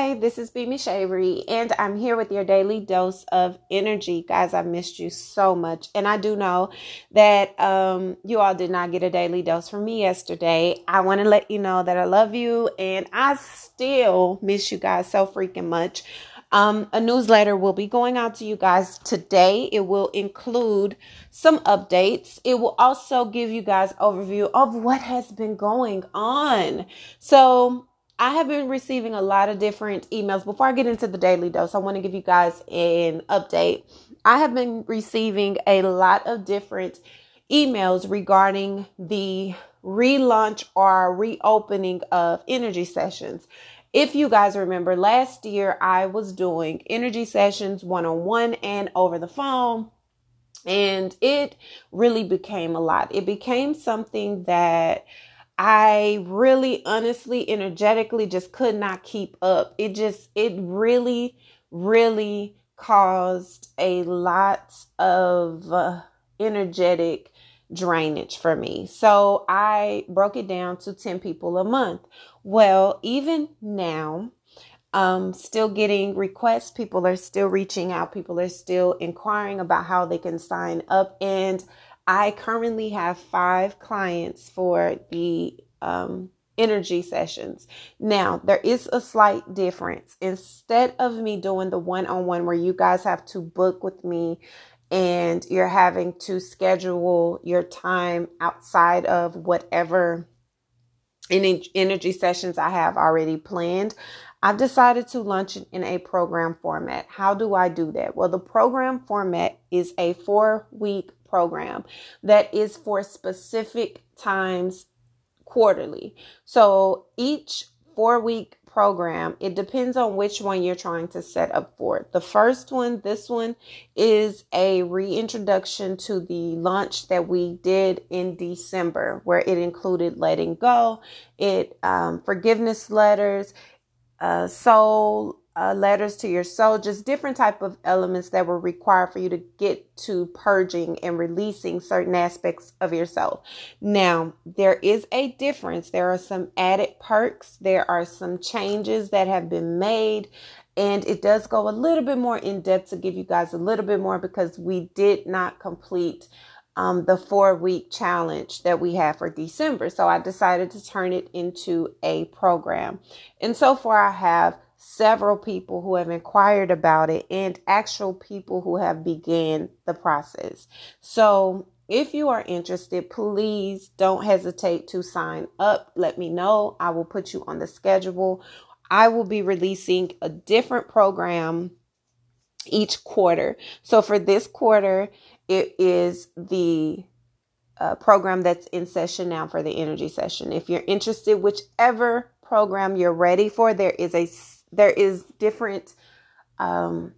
Hi, this is Bimi Shavery, and I'm here with your daily dose of energy. Guys, I missed you so much. And I do know that um, you all did not get a daily dose from me yesterday. I want to let you know that I love you, and I still miss you guys so freaking much. Um, a newsletter will be going out to you guys today. It will include some updates. It will also give you guys overview of what has been going on. So I have been receiving a lot of different emails. Before I get into the daily dose, I want to give you guys an update. I have been receiving a lot of different emails regarding the relaunch or reopening of energy sessions. If you guys remember, last year I was doing energy sessions one on one and over the phone. And it really became a lot. It became something that I really honestly energetically just could not keep up. It just it really really caused a lot of uh, energetic drainage for me. So I broke it down to 10 people a month. Well, even now, um, still getting requests. People are still reaching out. People are still inquiring about how they can sign up. And I currently have five clients for the um, energy sessions. Now, there is a slight difference. Instead of me doing the one on one where you guys have to book with me and you're having to schedule your time outside of whatever energy sessions I have already planned, I've decided to launch it in a program format. How do I do that? Well, the program format is a four week program that is for specific times quarterly. So each four week program, it depends on which one you're trying to set up for. The first one, this one, is a reintroduction to the launch that we did in December, where it included letting go, it um, forgiveness letters, uh, soul uh, letters to your soul, just different type of elements that were required for you to get to purging and releasing certain aspects of yourself. Now, there is a difference. There are some added perks. There are some changes that have been made. And it does go a little bit more in depth to give you guys a little bit more because we did not complete um, the four week challenge that we have for December. So I decided to turn it into a program. And so far, I have several people who have inquired about it and actual people who have began the process. So if you are interested, please don't hesitate to sign up. Let me know. I will put you on the schedule. I will be releasing a different program each quarter. So for this quarter, it is the uh, program that's in session now for the energy session. If you're interested, whichever program you're ready for, there is a there is different um,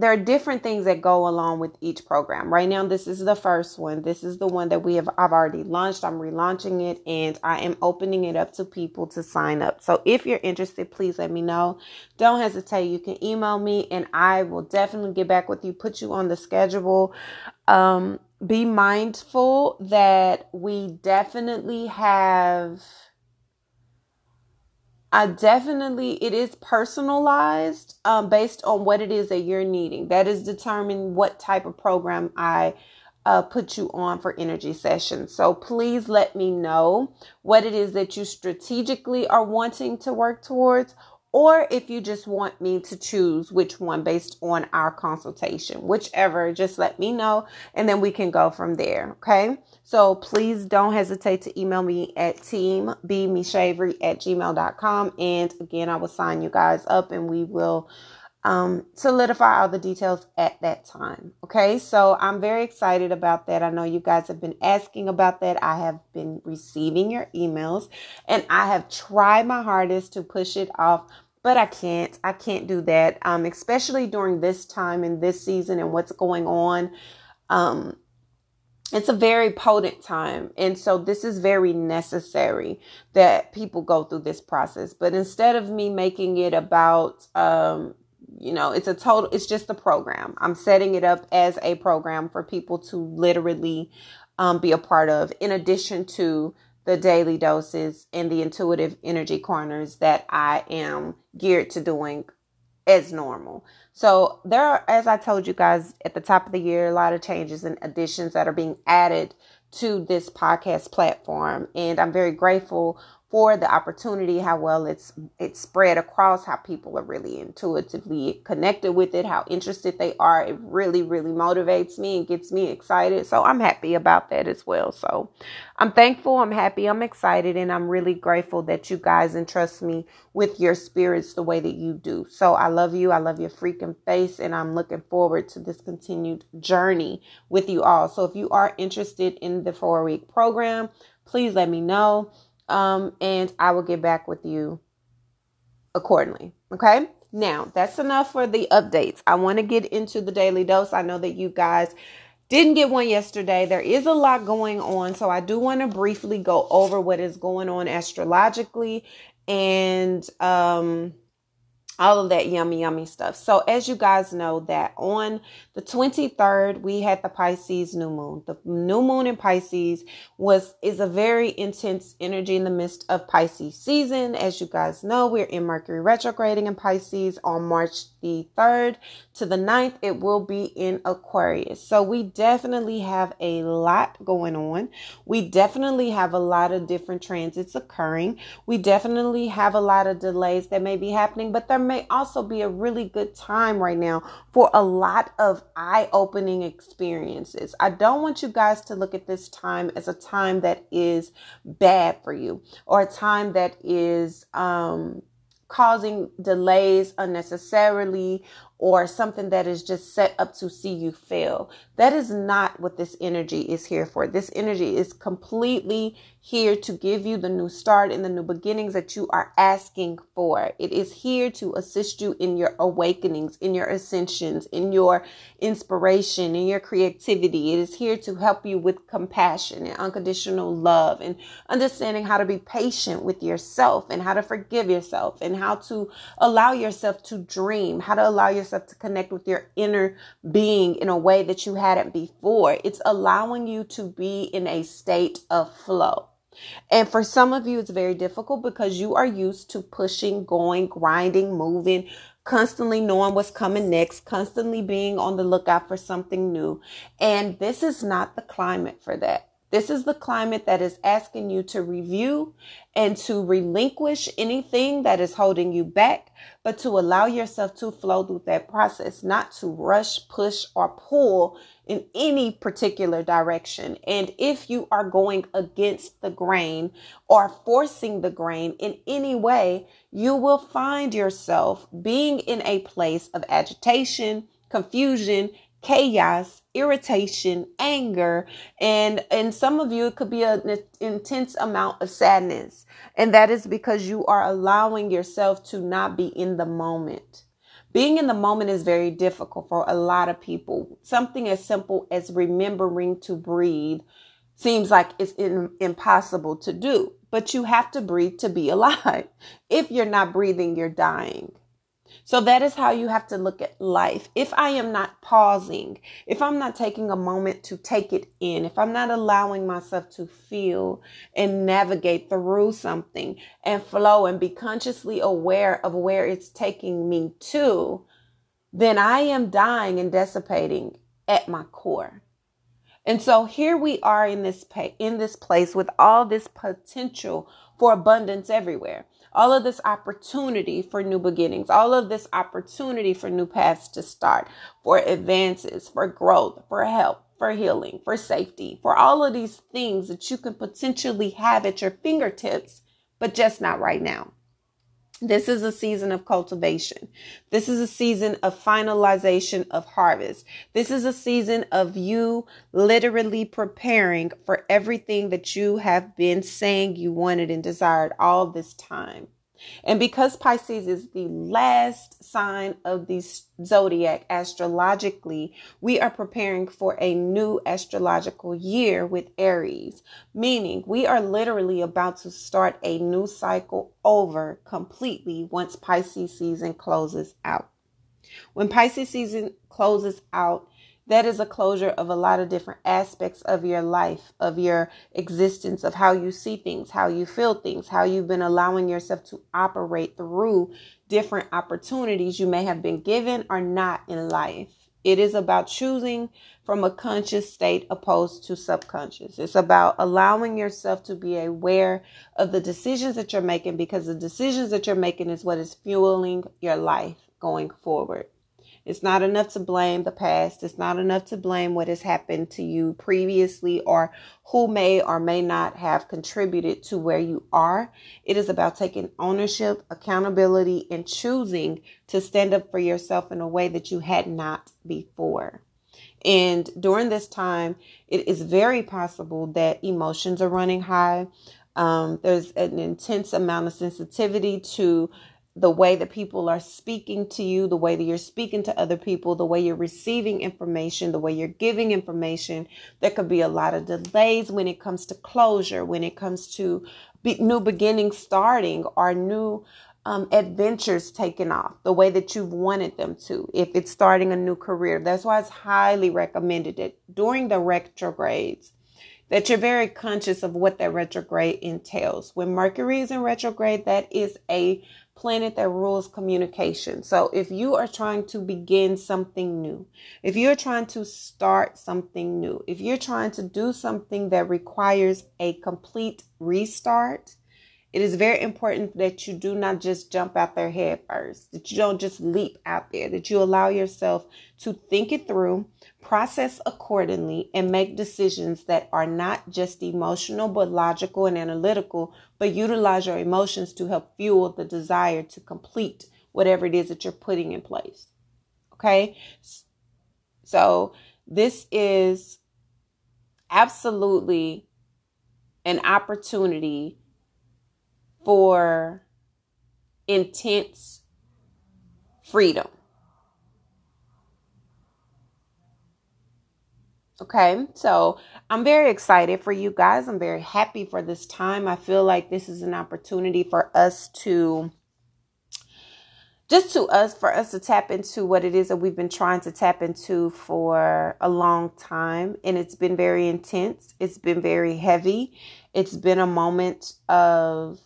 there are different things that go along with each program. Right now, this is the first one. This is the one that we have I've already launched. I'm relaunching it and I am opening it up to people to sign up. So if you're interested, please let me know. Don't hesitate. You can email me and I will definitely get back with you, put you on the schedule. Um, be mindful that we definitely have I definitely it is personalized um, based on what it is that you're needing. That is determine what type of program I uh, put you on for energy sessions. So please let me know what it is that you strategically are wanting to work towards, or if you just want me to choose which one based on our consultation, whichever, just let me know and then we can go from there. Okay. So please don't hesitate to email me at teambmishavery at gmail.com. And again, I will sign you guys up and we will um, solidify all the details at that time. Okay, so I'm very excited about that. I know you guys have been asking about that. I have been receiving your emails and I have tried my hardest to push it off. But I can't. I can't do that. Um, especially during this time and this season and what's going on. Um, it's a very potent time. And so this is very necessary that people go through this process. But instead of me making it about um, you know, it's a total, it's just a program. I'm setting it up as a program for people to literally um, be a part of, in addition to the daily doses and the intuitive energy corners that I am geared to doing as normal. So there are, as I told you guys at the top of the year, a lot of changes and additions that are being added to this podcast platform. And I'm very grateful for the opportunity, how well it's it's spread across, how people are really intuitively connected with it, how interested they are. It really, really motivates me and gets me excited. So I'm happy about that as well. So I'm thankful, I'm happy, I'm excited, and I'm really grateful that you guys entrust me with your spirits the way that you do. So I love you. I love your freaking face, and I'm looking forward to this continued journey with you all. So if you are interested in the four week program, please let me know um, and I will get back with you accordingly. Okay. Now, that's enough for the updates. I want to get into the daily dose. I know that you guys didn't get one yesterday. There is a lot going on. So I do want to briefly go over what is going on astrologically and um all of that yummy yummy stuff. So as you guys know that on the 23rd we had the Pisces new moon. The new moon in Pisces was is a very intense energy in the midst of Pisces season. As you guys know, we're in Mercury retrograding in Pisces on March the 3rd to the 9th. It will be in Aquarius. So we definitely have a lot going on. We definitely have a lot of different transits occurring. We definitely have a lot of delays that may be happening, but there may also be a really good time right now for a lot of eye opening experiences. I don't want you guys to look at this time as a time that is bad for you or a time that is, um, causing delays unnecessarily or something that is just set up to see you fail. That is not what this energy is here for. This energy is completely here to give you the new start and the new beginnings that you are asking for. It is here to assist you in your awakenings, in your ascensions, in your inspiration, in your creativity. It is here to help you with compassion and unconditional love and understanding how to be patient with yourself and how to forgive yourself and how to allow yourself to dream, how to allow yourself to connect with your inner being in a way that you hadn't before. It's allowing you to be in a state of flow. And for some of you, it's very difficult because you are used to pushing, going, grinding, moving, constantly knowing what's coming next, constantly being on the lookout for something new. And this is not the climate for that. This is the climate that is asking you to review and to relinquish anything that is holding you back, but to allow yourself to flow through that process, not to rush, push, or pull in any particular direction. And if you are going against the grain or forcing the grain in any way, you will find yourself being in a place of agitation, confusion, chaos, irritation, anger, and in some of you it could be an intense amount of sadness. And that is because you are allowing yourself to not be in the moment. Being in the moment is very difficult for a lot of people. Something as simple as remembering to breathe seems like it's in, impossible to do, but you have to breathe to be alive. If you're not breathing, you're dying. So that is how you have to look at life. If I am not pausing, if I'm not taking a moment to take it in, if I'm not allowing myself to feel and navigate through something and flow and be consciously aware of where it's taking me to, then I am dying and dissipating at my core. And so here we are in this pa- in this place with all this potential for abundance everywhere all of this opportunity for new beginnings, all of this opportunity for new paths to start, for advances, for growth, for help, for healing, for safety, for all of these things that you can potentially have at your fingertips, but just not right now. This is a season of cultivation. This is a season of finalization of harvest. This is a season of you literally preparing for everything that you have been saying you wanted and desired all this time. And because Pisces is the last sign of the zodiac astrologically, we are preparing for a new astrological year with Aries, meaning we are literally about to start a new cycle over completely once Pisces season closes out. When Pisces season closes out, that is a closure of a lot of different aspects of your life, of your existence, of how you see things, how you feel things, how you've been allowing yourself to operate through different opportunities you may have been given or not in life. It is about choosing from a conscious state opposed to subconscious. It's about allowing yourself to be aware of the decisions that you're making because the decisions that you're making is what is fueling your life going forward. It's not enough to blame the past. It's not enough to blame what has happened to you previously or who may or may not have contributed to where you are. It is about taking ownership, accountability, and choosing to stand up for yourself in a way that you had not before. And during this time, it is very possible that emotions are running high. Um, there's an intense amount of sensitivity to the way that people are speaking to you, the way that you're speaking to other people, the way you're receiving information, the way you're giving information. There could be a lot of delays when it comes to closure, when it comes to be, new beginnings starting or new um, adventures taking off the way that you've wanted them to. If it's starting a new career, that's why it's highly recommended that during the retrogrades, that you're very conscious of what that retrograde entails. When Mercury is in retrograde, that is a planet that rules communication. So if you are trying to begin something new, if you're trying to start something new, if you're trying to do something that requires a complete restart, it is very important that you do not just jump out there head first, that you don't just leap out there, that you allow yourself to think it through, process accordingly, and make decisions that are not just emotional, but logical and analytical, but utilize your emotions to help fuel the desire to complete whatever it is that you're putting in place. Okay. So this is absolutely an opportunity for intense freedom. Okay, so I'm very excited for you guys. I'm very happy for this time. I feel like this is an opportunity for us to just to us for us to tap into what it is that we've been trying to tap into for a long time and it's been very intense it's been very heavy it's been a moment of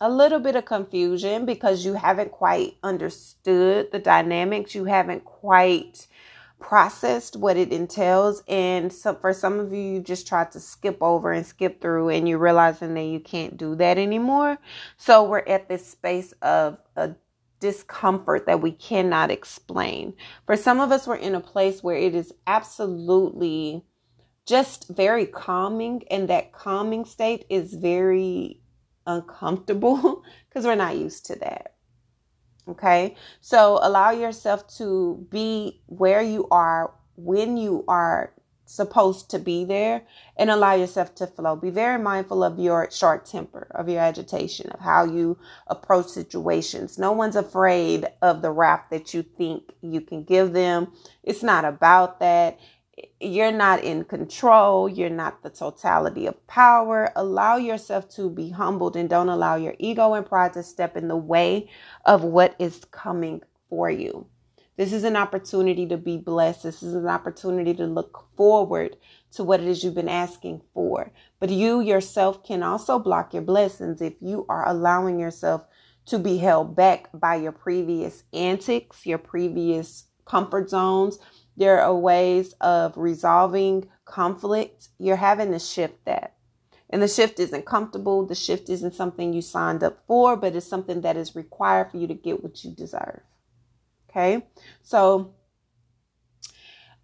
a little bit of confusion because you haven't quite understood the dynamics. You haven't quite processed what it entails. And so for some of you, you just try to skip over and skip through, and you're realizing that you can't do that anymore. So we're at this space of a discomfort that we cannot explain. For some of us, we're in a place where it is absolutely just very calming, and that calming state is very uncomfortable because we're not used to that. Okay. So allow yourself to be where you are when you are supposed to be there and allow yourself to flow. Be very mindful of your short temper, of your agitation, of how you approach situations. No one's afraid of the rap that you think you can give them. It's not about that you're not in control. You're not the totality of power. Allow yourself to be humbled and don't allow your ego and pride to step in the way of what is coming for you. This is an opportunity to be blessed. This is an opportunity to look forward to what it is you've been asking for. But you yourself can also block your blessings if you are allowing yourself to be held back by your previous antics, your previous comfort zones, there are ways of resolving conflict. You're having to shift that. And the shift isn't comfortable. The shift isn't something you signed up for, but it's something that is required for you to get what you deserve. Okay. So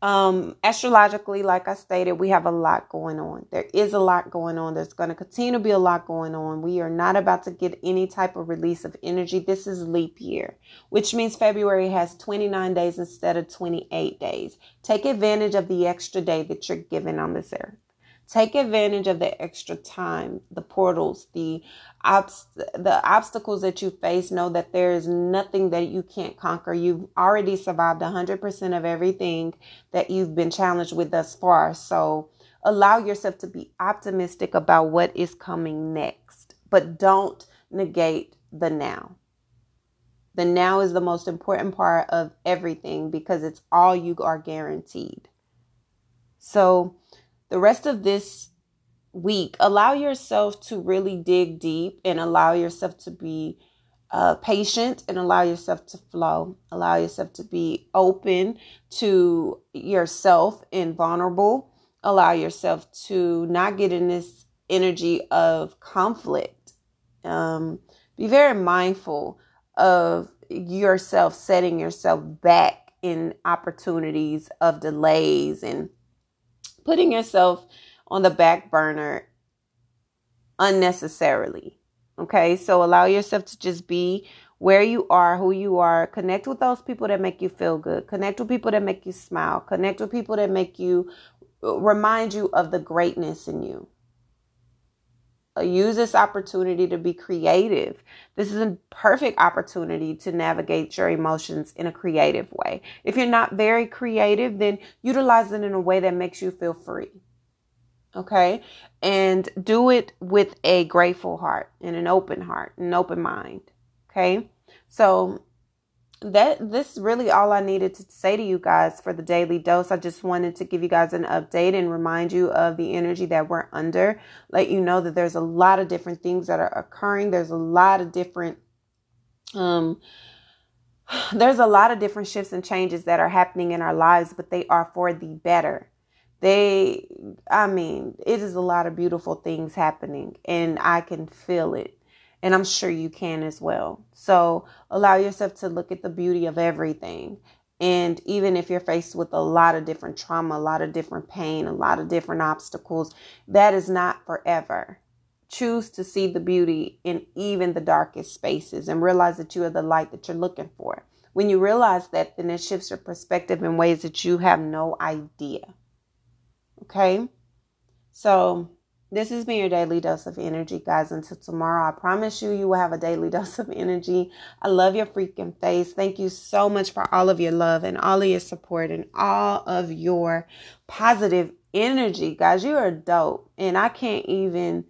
um, astrologically, like I stated, we have a lot going on. There is a lot going on. There's going to continue to be a lot going on. We are not about to get any type of release of energy. This is leap year, which means February has 29 days instead of 28 days. Take advantage of the extra day that you're given on this earth. Take advantage of the extra time, the portals, the obst- the obstacles that you face. Know that there is nothing that you can't conquer. You've already survived 100% of everything that you've been challenged with thus far. So allow yourself to be optimistic about what is coming next, but don't negate the now. The now is the most important part of everything because it's all you are guaranteed. So, the rest of this week, allow yourself to really dig deep and allow yourself to be uh, patient and allow yourself to flow. Allow yourself to be open to yourself and vulnerable. Allow yourself to not get in this energy of conflict. Um, be very mindful of yourself setting yourself back in opportunities of delays and putting yourself on the back burner unnecessarily. Okay, so allow yourself to just be where you are, who you are. Connect with those people that make you feel good. Connect with people that make you smile. Connect with people that make you uh, remind you of the greatness in you. Uh, use this opportunity to be creative. This is a perfect opportunity to navigate your emotions in a creative way. If you're not very creative, then utilize it in a way that makes you feel free okay and do it with a grateful heart and an open heart an open mind okay so that this is really all I needed to say to you guys for the daily dose. I just wanted to give you guys an update and remind you of the energy that we're under. Let you know that there's a lot of different things that are occurring. There's a lot of different um there's a lot of different shifts and changes that are happening in our lives, but they are for the better they i mean it is a lot of beautiful things happening and i can feel it and i'm sure you can as well. So allow yourself to look at the beauty of everything. And even if you're faced with a lot of different trauma a lot of different pain a lot of different obstacles that is not forever. Choose to see the beauty in even the darkest spaces and realize that you are the light that you're looking for. When you realize that then it shifts your perspective in ways that you have no idea. Okay. So this has been your daily dose of energy, guys. Until tomorrow, I promise you, you will have a daily dose of energy. I love your freaking face. Thank you so much for all of your love and all of your support and all of your positive energy, guys. You are dope. And I can't even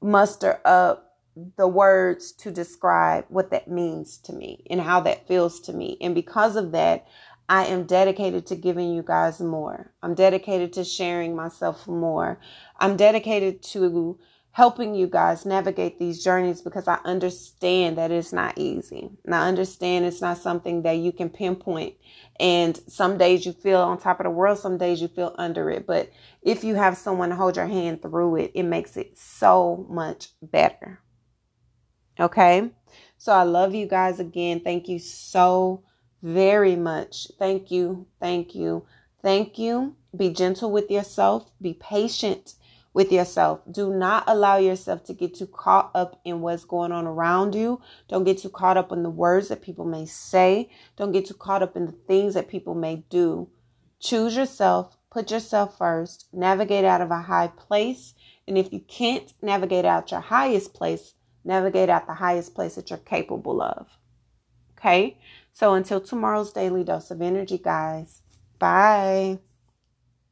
muster up the words to describe what that means to me and how that feels to me. And because of that, I am dedicated to giving you guys more. I'm dedicated to sharing myself more. I'm dedicated to helping you guys navigate these journeys because I understand that it's not easy. And I understand it's not something that you can pinpoint. And some days you feel on top of the world, some days you feel under it. But if you have someone hold your hand through it, it makes it so much better. Okay? So I love you guys again. Thank you so very much. Thank you. Thank you. Thank you. Be gentle with yourself. Be patient with yourself. Do not allow yourself to get too caught up in what's going on around you. Don't get too caught up in the words that people may say. Don't get too caught up in the things that people may do. Choose yourself. Put yourself first. Navigate out of a high place. And if you can't navigate out your highest place, navigate out the highest place that you're capable of. Okay? So until tomorrow's daily dose of energy, guys, bye.